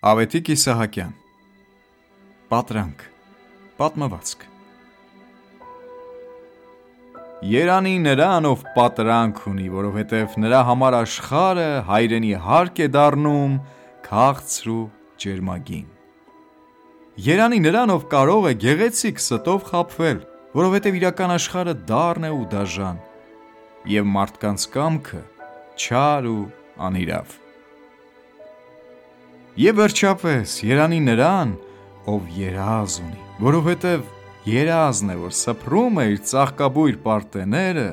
Ավետիք Իսահակյան Պատրանք Պատմվածք Երանի նրան, ով պատրանք ունի, որովհետև նրա համար աշխարհը հայրենի հարկ է դառնում քաղցր ու ջերմագին: Երանի նրան, ով կարող է գեղեցիկ ստով խաբվել, որովհետև իրական աշխարհը դառն է ու դաժան, և մարդկանց կամքը չար ու անիրավ: Եվ վերջապես, երանի նրան, ով երազ ունի, որովհետև երազն է, որ սփռում է իր ծաղկաբույր պարտեզները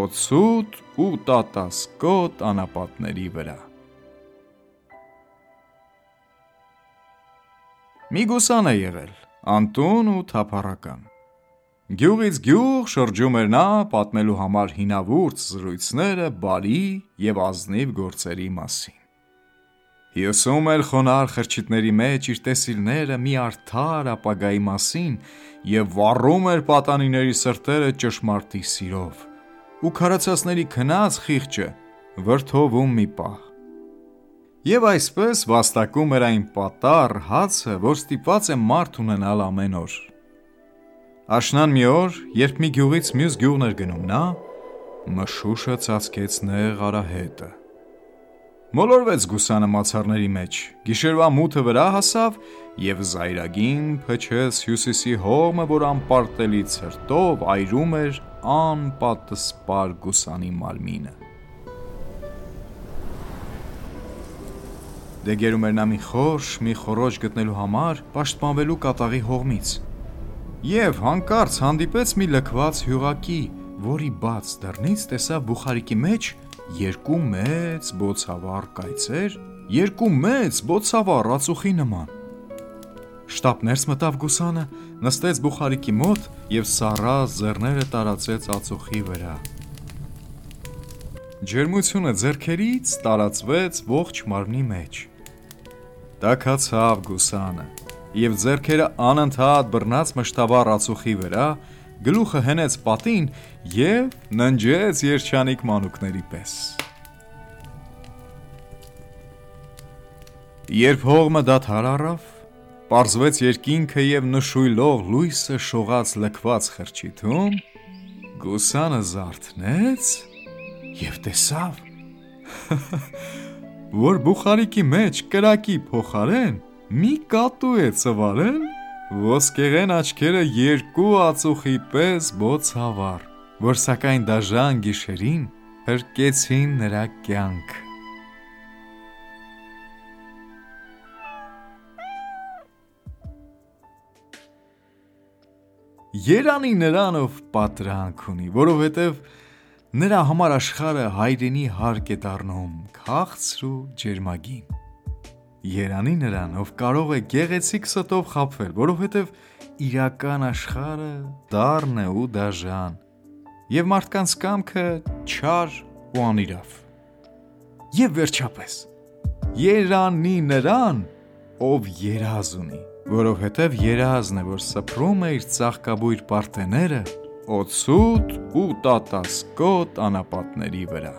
օձուտ ու տատասկոտ անապատների վրա: Մի գուսան է եղել, անտուն ու թափառական: Գյուղից գյուղ շրջում էր նա պատմելու համար հինավուրց զրույցները բարի և ազնիվ գործերի մասին: Հյուսում էր խոնարհ խրճիթների մեջ իր տեսիլները մի արդար ապագայի մասին և վառում էր պատանիների սրտերը ճշմարտի սիրով ու քարացածների քնած խիղճը վրդովում մի պահ: Եվ այսպես վաստակում էր այն պատառ հացը, որ ստիպված է մարդ ունենալ ամեն օր: Աշնան մի օր, երբ մի գյուղից մյուս գյուղ էր գնում նա, մշուշը ծածկեց նեղ արահետը: Մոլորվեց գուսանը մացառների մեջ, գիշերվա մութը վրա հասավ և զայրագին փչեց հյուսիսի հողմը, որ անպարտելի ցրտով այրում էր անպատսպար գուսանի մարմինը: Դե գերում էր նա մի խորշ, մի խոռոչ գտնելու համար պաշտպանվելու կատաղի հողմից: Եվ հանկարծ հանդիպեց մի լքված հյուղակի, որի բաց դռնից տեսավ բուխարիկի մեջ երկու մեծ բոցավառ կայծեր, երկու մեծ բոցավառ ածուխի նման: Շտապ ներս մտավ գուսանը, նստեց բուխարիկի մոտ և սառած ձեռները տարածեց ածուխի վրա: Ջերմությունը ձեռքերից տարածվեց ողջ մարմնի մեջ: Տաքացավ գուսանը և ձեռքերը անընդհատ բռնած մշտաբառ ածուխի վրա, գլուխը հենեց պատին և ննջեց երջանիկ մանուկների պես: Երբ հողմը դադար առավ, պարզվեց երկինքը և նշույլով լույսը շողաց լքված խրճիթում, գուսանը զարթնեց և տեսավ, որ բուխարիկի մեջ կրակի փոխարեն մի կատու է ծվարել ոսկեղեն աչքերը երկու ածուխի պես բոցավառ, որ սակայն դաժան գիշերին փրկեցին նրա կյանքը: Երանի նրան, ով պատրանք ունի, որովհետև նրա համար աշխարհը հայրենի հարկ է դառնում քաղցր ու ջերմագին: Երանի նրան, ով կարող է գեղեցիկ ստով խաբվել, որովհետև իրական աշխարհը դառն է ու դաժան, և մարդկանց կամքը չար ու անիրավ: Եվ վերջապես, երանի նրան, ով երազ ունի, որովհետև երազն է, որ սփռում է իր ծաղկաբույր պարտեզները օձուտ ու տատասկոտ անապատների վրա: